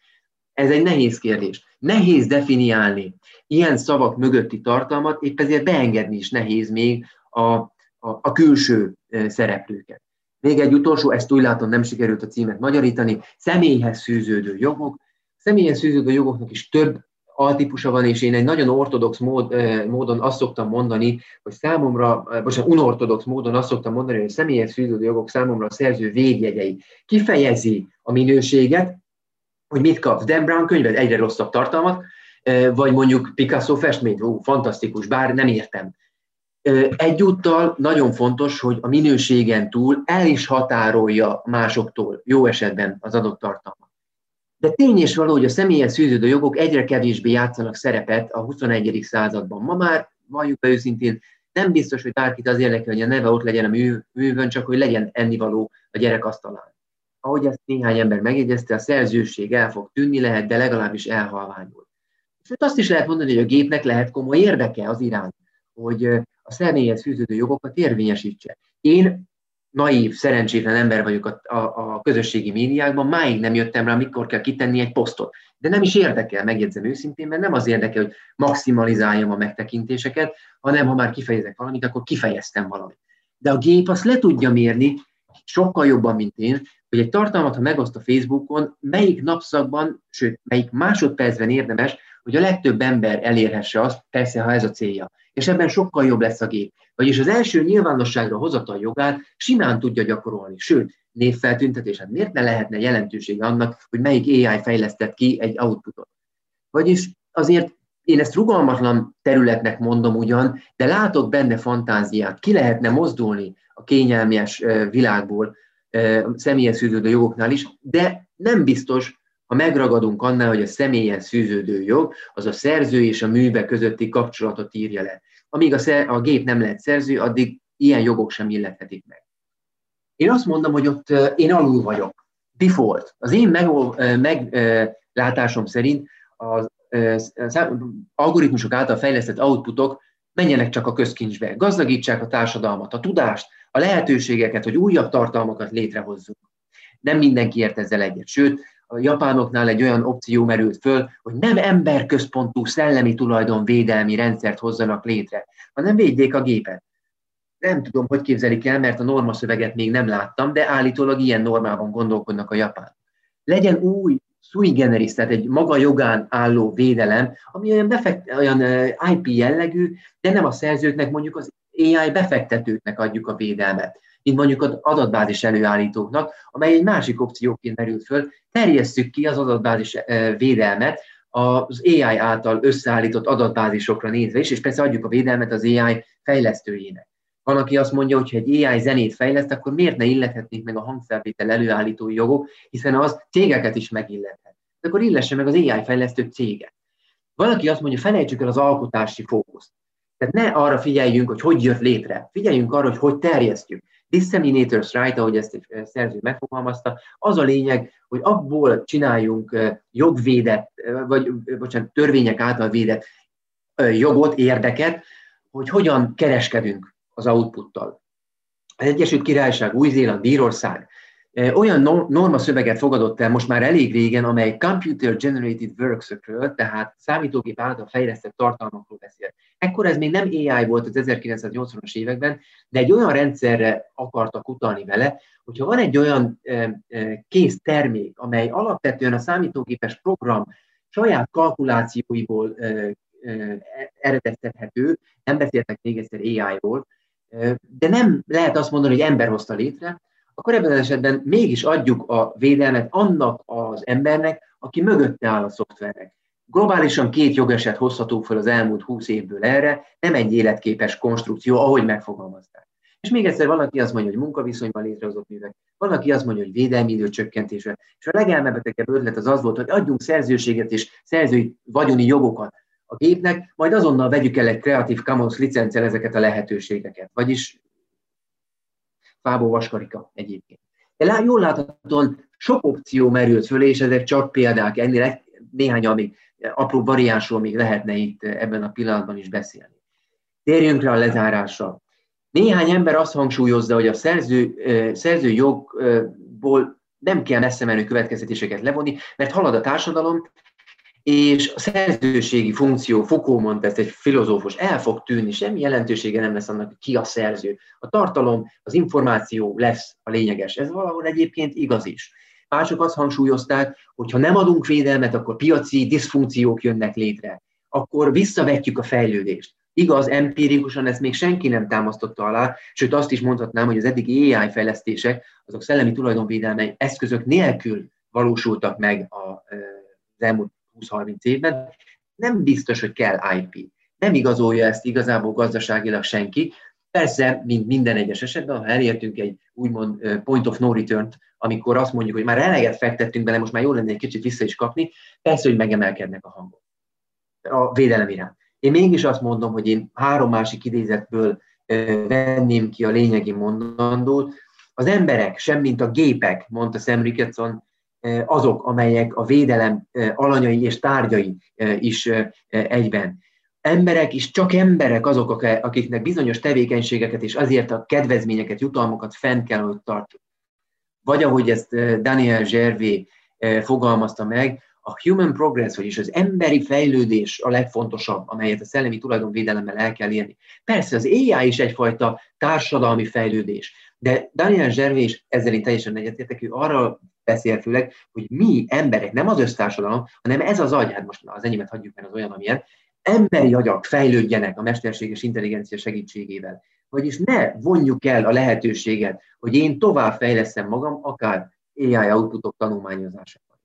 Ez egy nehéz kérdés. Nehéz definiálni ilyen szavak mögötti tartalmat, épp ezért beengedni is nehéz még a, a, a külső szereplőket. Még egy utolsó, ezt úgy látom nem sikerült a címet magyarítani, személyhez szűződő jogok. Személyhez szűződő jogoknak is több altípusa van, és én egy nagyon ortodox mód, módon azt szoktam mondani, hogy számomra, bocsánat, unortodox módon azt szoktam mondani, hogy a személyhez fűződő jogok számomra a szerző védjegyei. Kifejezi a minőséget, hogy mit kapsz. Dan Brown könyved egyre rosszabb tartalmat, vagy mondjuk Picasso festmény, ó, fantasztikus, bár nem értem. Egyúttal nagyon fontos, hogy a minőségen túl el is határolja másoktól, jó esetben az adott tartalmat. De tény és való, hogy a személyes szűződő jogok egyre kevésbé játszanak szerepet a 21. században. Ma már, valljuk be őszintén, nem biztos, hogy bárkit az érdekel, hogy a neve ott legyen a művön, csak hogy legyen ennivaló a gyerek asztalán. Ahogy ezt néhány ember megjegyezte, a szerzőség el fog tűnni, lehet, de legalábbis elhalványul. Sőt, azt is lehet mondani, hogy a gépnek lehet komoly érdeke az iránt, hogy a személyhez fűződő jogokat érvényesítse. Én naív, szerencsétlen ember vagyok a, a, a közösségi médiákban, máig nem jöttem rá, mikor kell kitenni egy posztot. De nem is érdekel, megjegyzem őszintén, mert nem az érdekel, hogy maximalizáljam a megtekintéseket, hanem ha már kifejezek valamit, akkor kifejeztem valamit. De a gép azt le tudja mérni, sokkal jobban, mint én, hogy egy tartalmat, ha megoszt a Facebookon, melyik napszakban, sőt, melyik másodpercben érdemes, hogy a legtöbb ember elérhesse azt, persze, ha ez a célja. És ebben sokkal jobb lesz a gép. Vagyis az első nyilvánosságra hozatal jogát simán tudja gyakorolni. Sőt, névfeltüntetés, hát miért ne lehetne jelentősége annak, hogy melyik AI fejlesztett ki egy outputot. Vagyis azért én ezt rugalmatlan területnek mondom ugyan, de látok benne fantáziát. Ki lehetne mozdulni a kényelmes világból személyes szűződő jogoknál is, de nem biztos, ha megragadunk annál, hogy a személyes szűződő jog, az a szerző és a műve közötti kapcsolatot írja le. Amíg a, szer, a gép nem lehet szerző, addig ilyen jogok sem illethetik meg. Én azt mondom, hogy ott én alul vagyok. Default. Az én meglátásom szerint az, az algoritmusok által fejlesztett outputok menjenek csak a közkincsbe, gazdagítsák a társadalmat, a tudást, a lehetőségeket, hogy újabb tartalmakat létrehozzunk. Nem mindenki ért ezzel egyet, sőt, a japánoknál egy olyan opció merült föl, hogy nem emberközpontú szellemi tulajdonvédelmi rendszert hozzanak létre, hanem védjék a gépet. Nem tudom, hogy képzelik el, mert a normaszöveget még nem láttam, de állítólag ilyen normában gondolkodnak a japán. Legyen új sui generis, tehát egy maga jogán álló védelem, ami olyan, befekt, olyan IP jellegű, de nem a szerzőknek, mondjuk az AI befektetőknek adjuk a védelmet, mint mondjuk az adatbázis előállítóknak, amely egy másik opcióként merült föl, terjesszük ki az adatbázis védelmet az AI által összeállított adatbázisokra nézve is, és persze adjuk a védelmet az AI fejlesztőjének. Van, aki azt mondja, hogy ha egy AI zenét fejleszt, akkor miért ne illethetnék meg a hangfelvétel előállítói jogok, hiszen az cégeket is megillethet. De akkor illesse meg az AI fejlesztő céget. Van, aki azt mondja, felejtsük el az alkotási fókuszt. Tehát ne arra figyeljünk, hogy hogy jött létre, figyeljünk arra, hogy hogy terjesztjük. Disseminators right, ahogy ezt egy szerző megfogalmazta, az a lényeg, hogy abból csináljunk jogvédett, vagy bocsánat, törvények által védett jogot, érdeket, hogy hogyan kereskedünk az outputtal. Az Egyesült Királyság, Új-Zéland, Bírország olyan norma szöveget fogadott el most már elég régen, amely Computer Generated Works-ről, tehát számítógép által fejlesztett tartalmakról beszél. Ekkor ez még nem AI volt az 1980-as években, de egy olyan rendszerre akartak utalni vele, hogyha van egy olyan kész termék, amely alapvetően a számítógépes program saját kalkulációiból eredeztethető, nem beszéltek még egyszer AI-ról, de nem lehet azt mondani, hogy ember hozta létre, akkor ebben az esetben mégis adjuk a védelmet annak az embernek, aki mögötte áll a szoftvernek. Globálisan két jogeset hozható fel az elmúlt húsz évből erre, nem egy életképes konstrukció, ahogy megfogalmazták. És még egyszer valaki azt mondja, hogy munkaviszonyban létrehozott művek, valaki azt mondja, hogy védelmi idő csökkentése. És a legelmebetegebb ötlet az az volt, hogy adjunk szerzőséget és szerzői vagyoni jogokat a gépnek, majd azonnal vegyük el egy Creative Commons licencel ezeket a lehetőségeket. Vagyis fából vaskarika egyébként. De lá, jól láthatóan sok opció merült föl, és ezek csak példák, ennél néhány amíg apró variánsról még lehetne itt ebben a pillanatban is beszélni. Térjünk rá a lezárásra. Néhány ember azt hangsúlyozza, hogy a szerző, szerző jogból nem kell messze menő következtetéseket levonni, mert halad a társadalom, és a szerzőségi funkció, Foucault mondta ezt, egy filozófus, el fog tűnni, semmi jelentősége nem lesz annak, ki a szerző. A tartalom, az információ lesz a lényeges. Ez valahol egyébként igaz is. Mások azt hangsúlyozták, hogy ha nem adunk védelmet, akkor piaci diszfunkciók jönnek létre. Akkor visszavetjük a fejlődést. Igaz, empirikusan ezt még senki nem támasztotta alá, sőt azt is mondhatnám, hogy az eddigi AI fejlesztések, azok szellemi tulajdonvédelmi eszközök nélkül valósultak meg az elmúlt 20-30 évben, nem biztos, hogy kell IP. Nem igazolja ezt igazából gazdaságilag senki. Persze, mint minden egyes esetben, ha elértünk egy úgymond point of no return amikor azt mondjuk, hogy már eleget fektettünk bele, most már jó lenne egy kicsit vissza is kapni, persze, hogy megemelkednek a hangok a védelem iránt. Én mégis azt mondom, hogy én három másik idézetből venném ki a lényegi mondandót. Az emberek, semmint a gépek, mondta Sam Ricketson, azok, amelyek a védelem alanyai és tárgyai is egyben. Emberek is csak emberek azok, akiknek bizonyos tevékenységeket és azért a kedvezményeket, jutalmakat fenn kell, hogy tartjuk. Vagy ahogy ezt Daniel Gervé fogalmazta meg, a human progress, vagyis az emberi fejlődés a legfontosabb, amelyet a szellemi tulajdonvédelemmel el kell érni. Persze az AI is egyfajta társadalmi fejlődés, de Daniel Zservé is ezzel én teljesen egyetértek, ő arra beszél főleg, hogy mi emberek, nem az össztársadalom, hanem ez az agy, hát most az enyémet hagyjuk, mert az olyan, amilyen, emberi agyak fejlődjenek a mesterséges intelligencia segítségével. Vagyis ne vonjuk el a lehetőséget, hogy én tovább fejleszem magam, akár AI outputok tanulmányozásával.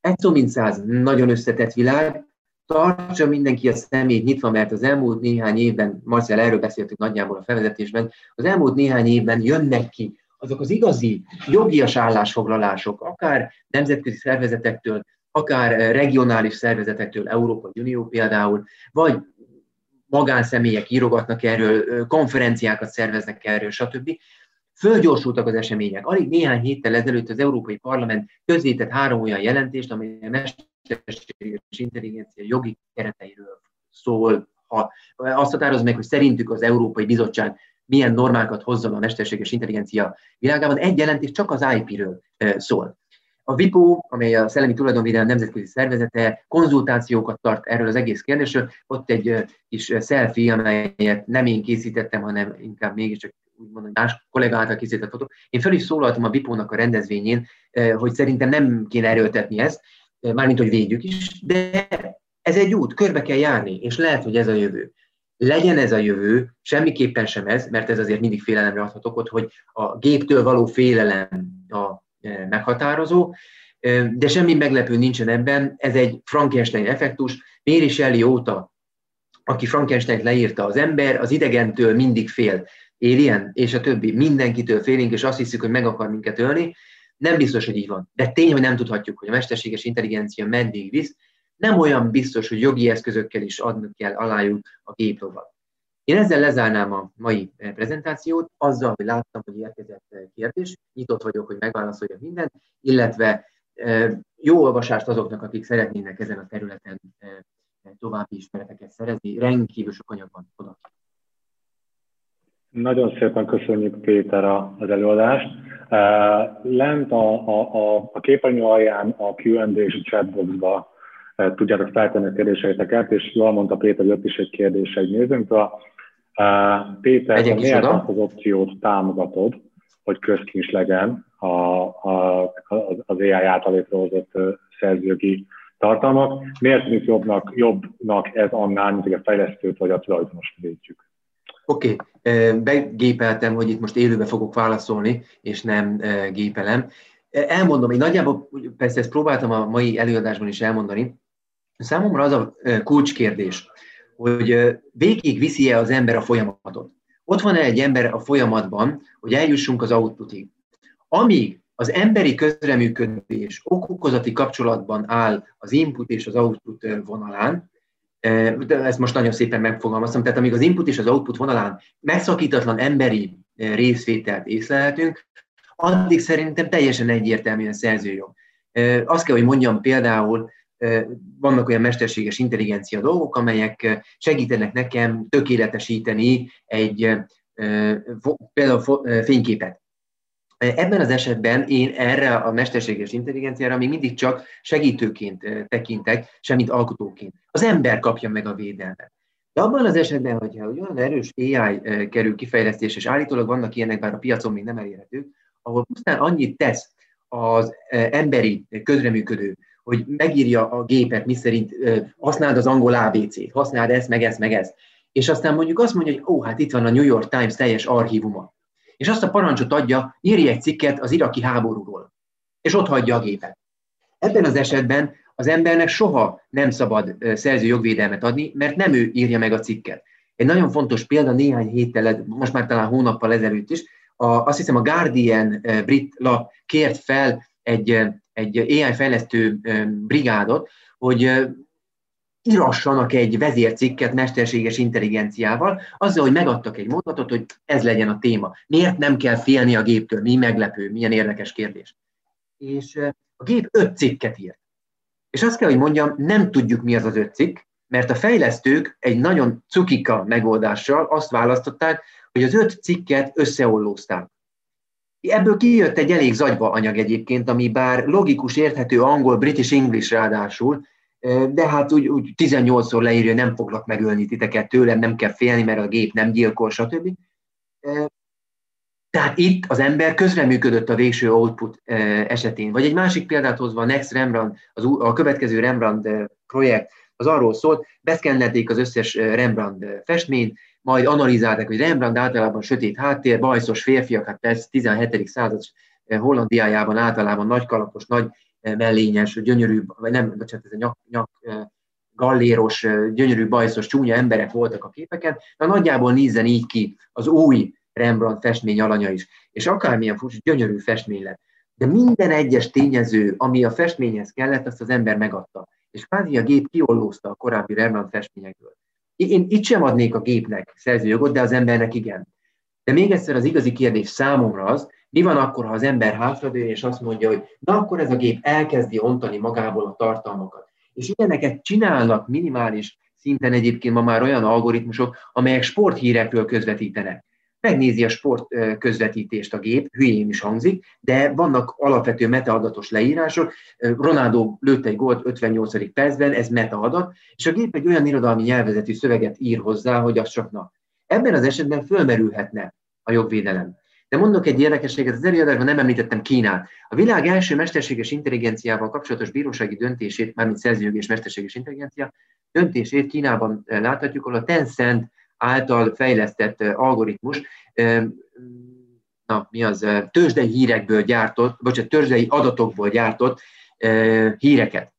Egy szó mint száz, nagyon összetett világ, tartsa mindenki a szemét nyitva, mert az elmúlt néhány évben, Marcel, erről beszéltük nagyjából a felvezetésben, az elmúlt néhány évben jönnek ki azok az igazi jogias állásfoglalások, akár nemzetközi szervezetektől, akár regionális szervezetektől, Európai Unió például, vagy magánszemélyek írogatnak erről, konferenciákat szerveznek erről, stb. Fölgyorsultak az események. Alig néhány héttel ezelőtt az Európai Parlament közzétett három olyan jelentést, amely a mesterséges intelligencia jogi kereteiről szól, ha azt határoz meg, hogy szerintük az Európai Bizottság milyen normákat hozzon a mesterséges intelligencia világában, egy jelentés csak az IP-ről szól. A WIPO, amely a Szellemi Tulajdonvédelem Nemzetközi Szervezete, konzultációkat tart erről az egész kérdésről. Ott egy kis selfie, amelyet nem én készítettem, hanem inkább mégiscsak úgymond más kollega által készített fotó. Én fel is szólaltam a WIPO-nak a rendezvényén, hogy szerintem nem kéne erőltetni ezt, mármint, hogy védjük is, de ez egy út, körbe kell járni, és lehet, hogy ez a jövő. Legyen ez a jövő, semmiképpen sem ez, mert ez azért mindig félelemre adhat okot, hogy a géptől való félelem a meghatározó, de semmi meglepő nincsen ebben, ez egy Frankenstein effektus. Mary Shelley óta, aki Frankenstein leírta, az ember az idegentől mindig fél. Alien és a többi, mindenkitől félünk, és azt hiszük, hogy meg akar minket ölni. Nem biztos, hogy így van. De tény, hogy nem tudhatjuk, hogy a mesterséges intelligencia meddig visz. Nem olyan biztos, hogy jogi eszközökkel is adni kell alájuk a géplovat. Én ezzel lezárnám a mai eh, prezentációt, azzal, hogy láttam, hogy érkezett eh, kérdés, nyitott vagyok, hogy megválaszoljak mindent, illetve eh, jó olvasást azoknak, akik szeretnének ezen a területen további ismereteket szerezni. Rendkívül sok anyag van oda. Nagyon szépen köszönjük Péter az előadást. Lent a, a, a, a képernyő alján a Q&A és a chatboxba tudjátok feltenni a kérdéseiteket, és jól mondta Péter, hogy ott is egy kérdés egy nézőnktől. Péter, te miért azt az opciót támogatod, hogy közkincs legyen a, a, az AI által létrehozott szerzőgi tartalmak? Miért tűnik jobbnak, jobbnak ez annál, mint hogy a fejlesztőt vagy a tulajdonost védjük? Oké, okay. begépeltem, hogy itt most élőbe fogok válaszolni, és nem gépelem. Elmondom, én nagyjából, persze ezt próbáltam a mai előadásban is elmondani, számomra az a kulcskérdés, hogy végig viszi-e az ember a folyamatot. Ott van-e egy ember a folyamatban, hogy eljussunk az outputig. Amíg az emberi közreműködés okokozati kapcsolatban áll az input és az output vonalán, de ezt most nagyon szépen megfogalmaztam, tehát amíg az input és az output vonalán megszakítatlan emberi részvételt észlelhetünk, addig szerintem teljesen egyértelműen szerzőjog. Azt kell, hogy mondjam például, vannak olyan mesterséges intelligencia dolgok, amelyek segítenek nekem tökéletesíteni egy például fényképet. Ebben az esetben én erre a mesterséges intelligenciára még mindig csak segítőként tekintek, semmit alkotóként. Az ember kapja meg a védelmet. De abban az esetben, hogyha olyan erős AI kerül kifejlesztés, és állítólag vannak ilyenek, bár a piacon még nem elérhetők, ahol pusztán annyit tesz az emberi közreműködő, hogy megírja a gépet, miszerint használd az angol ABC-t, használd ezt, meg ezt, meg ezt. És aztán mondjuk azt mondja, hogy ó, hát itt van a New York Times teljes archívuma. És azt a parancsot adja, írj egy cikket az iraki háborúról. És ott hagyja a gépet. Ebben az esetben az embernek soha nem szabad szerző jogvédelmet adni, mert nem ő írja meg a cikket. Egy nagyon fontos példa néhány héttel, most már talán hónappal ezelőtt is, a, azt hiszem a Guardian brit lap kért fel egy egy AI fejlesztő brigádot, hogy írassanak egy vezércikket mesterséges intelligenciával, azzal, hogy megadtak egy mondatot, hogy ez legyen a téma. Miért nem kell félni a géptől? Mi meglepő, milyen érdekes kérdés. És a gép öt cikket írt. És azt kell, hogy mondjam, nem tudjuk, mi az az öt cikk, mert a fejlesztők egy nagyon cukika megoldással azt választották, hogy az öt cikket összeollózták. Ebből kijött egy elég zagyva anyag egyébként, ami bár logikus, érthető angol, british English ráadásul, de hát úgy, úgy 18-szor leírja, nem foglak megölni titeket tőlem, nem kell félni, mert a gép nem gyilkol, stb. Tehát itt az ember közreműködött a végső output esetén. Vagy egy másik példát hozva, a Next Rembrandt, az, a következő Rembrandt projekt, az arról szólt, beszkennelték az összes Rembrandt festményt, majd analizálták, hogy Rembrandt általában sötét háttér, bajszos férfiak, hát ez 17. század eh, Hollandiájában általában nagy kalapos, nagy eh, mellényes, gyönyörű, vagy nem, bocsánat, ez a nyak, nyak eh, galléros, gyönyörű, bajszos, csúnya emberek voltak a képeken, de nagyjából nézzen így ki az új Rembrandt festmény alanya is. És akármilyen furcsa, gyönyörű festmény lett. De minden egyes tényező, ami a festményhez kellett, azt az ember megadta. És kvázi a gép kiollózta a korábbi Rembrandt festményekből. Én itt sem adnék a gépnek szerzőjogot, de az embernek igen. De még egyszer az igazi kérdés számomra az, mi van akkor, ha az ember hátradő és azt mondja, hogy na akkor ez a gép elkezdi ontani magából a tartalmakat. És ilyeneket csinálnak minimális szinten egyébként ma már olyan algoritmusok, amelyek sporthírekről közvetítenek. Megnézi a sport közvetítést a gép, hülyén is hangzik, de vannak alapvető metaadatos leírások. Ronaldo lőtt egy gólt 58. percben, ez metaadat, és a gép egy olyan irodalmi nyelvezetű szöveget ír hozzá, hogy az csak na. Ebben az esetben fölmerülhetne a jogvédelem. De mondok egy érdekességet, az előadásban nem említettem Kínát. A világ első mesterséges intelligenciával kapcsolatos bírósági döntését, mármint szerzőjog és mesterséges intelligencia döntését Kínában láthatjuk, ahol a Tencent által fejlesztett algoritmus, na mi az, tőzsdei hírekből gyártott, vagy tőzsdei adatokból gyártott híreket.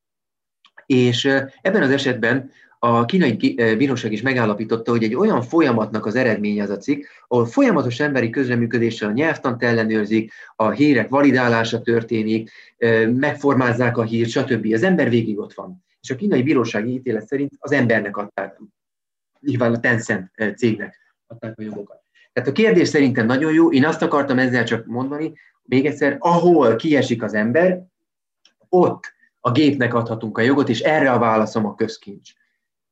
És ebben az esetben a kínai bíróság is megállapította, hogy egy olyan folyamatnak az eredménye az a cikk, ahol folyamatos emberi közreműködéssel a nyelvtant ellenőrzik, a hírek validálása történik, megformázzák a hírt, stb. Az ember végig ott van. És a kínai bírósági ítélet szerint az embernek adták, nyilván a Tencent cégnek adták a jogokat. Tehát a kérdés szerintem nagyon jó, én azt akartam ezzel csak mondani, még egyszer, ahol kiesik az ember, ott a gépnek adhatunk a jogot, és erre a válaszom a közkincs.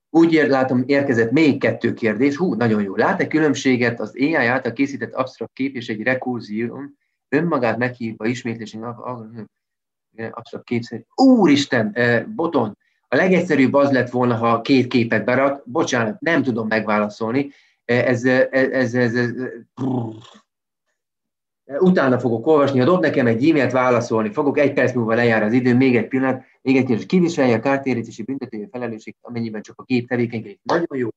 Úgy ér, látom, érkezett még kettő kérdés. Hú, nagyon jó. Lát-e különbséget az AI által készített absztrakt kép és egy rekurzión önmagát meghívva ismétlésen absztrakt képszer. Úristen, boton, a legegyszerűbb az lett volna, ha két képet berak. Bocsánat, nem tudom megválaszolni. Eh, ez, ez, ez, ez, ez utána fogok olvasni, ha dob nekem egy e-mailt, válaszolni fogok, egy perc múlva lejár az idő, még egy pillanat, még egy kérdés, kiviselje a kártérítési büntetői felelősség, amennyiben csak a gép tevékenykedik. Nagyon jó.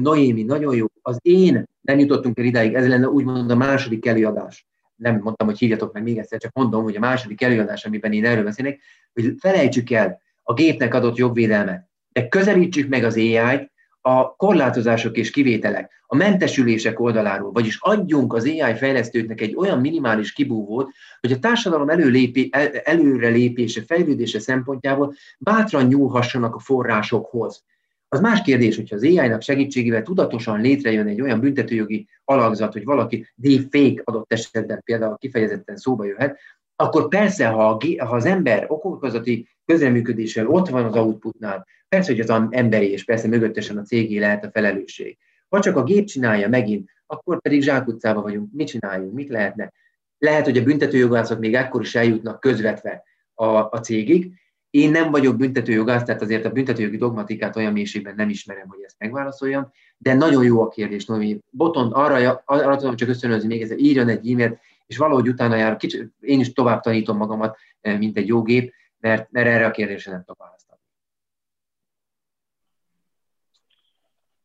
Noémi, nagyon jó. Az én nem jutottunk el idáig, ez lenne úgymond a második előadás. Nem mondtam, hogy hívjatok meg még egyszer, csak mondom, hogy a második előadás, amiben én erről beszélek, hogy felejtsük el a gépnek adott jogvédelmet, de közelítsük meg az AI-t, a korlátozások és kivételek, a mentesülések oldaláról, vagyis adjunk az AI fejlesztőknek egy olyan minimális kibúvót, hogy a társadalom előlépé, előrelépése, fejlődése szempontjából bátran nyúlhassanak a forrásokhoz. Az más kérdés, hogyha az AI-nak segítségével tudatosan létrejön egy olyan büntetőjogi alakzat, hogy valaki deepfake adott esetben például kifejezetten szóba jöhet, akkor persze, ha, a, ha az ember okokozati közreműködéssel ott van az outputnál, persze, hogy az emberi, és persze mögöttesen a cégé lehet a felelősség. Ha csak a gép csinálja megint, akkor pedig zsákutcába vagyunk. Mit csináljunk? Mit lehetne? Lehet, hogy a büntetőjogászok még ekkor is eljutnak közvetve a, a cégig. Én nem vagyok büntetőjogász, tehát azért a büntetőjogi dogmatikát olyan mélységben nem ismerem, hogy ezt megválaszoljam, de nagyon jó a kérdés, Nomi. Boton, arra, arra tudom csak összönözni még egyszer, írjon egy e-mailt, és valahogy utána jár, kicsit, én is tovább tanítom magamat, eh, mint egy jó gép, mert, mert erre a kérdésre nem tudok választani.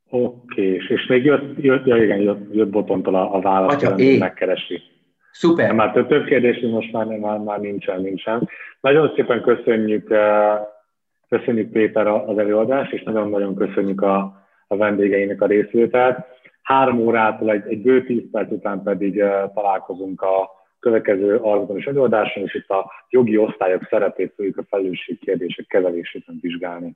Oké, és, és még jött, jött, ja igen, jött, jött botontól a, a válasz, hogy megkeresi. Szuper. Már több, több kérdés most már, már, már nincsen, nincsen. Nagyon szépen köszönjük, eh, köszönjük Péter az előadást, és nagyon-nagyon köszönjük a, a vendégeinek a részvételt. Három órától egy, egy bő tíz perc után pedig találkozunk a következő alkalmas előadáson, és itt a jogi osztályok szerepét fogjuk a felelősség kérdések kezelését vizsgálni.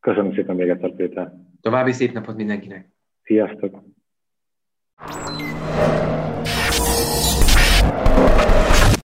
Köszönöm szépen még egyszer, Péter. További szép napot mindenkinek. Sziasztok!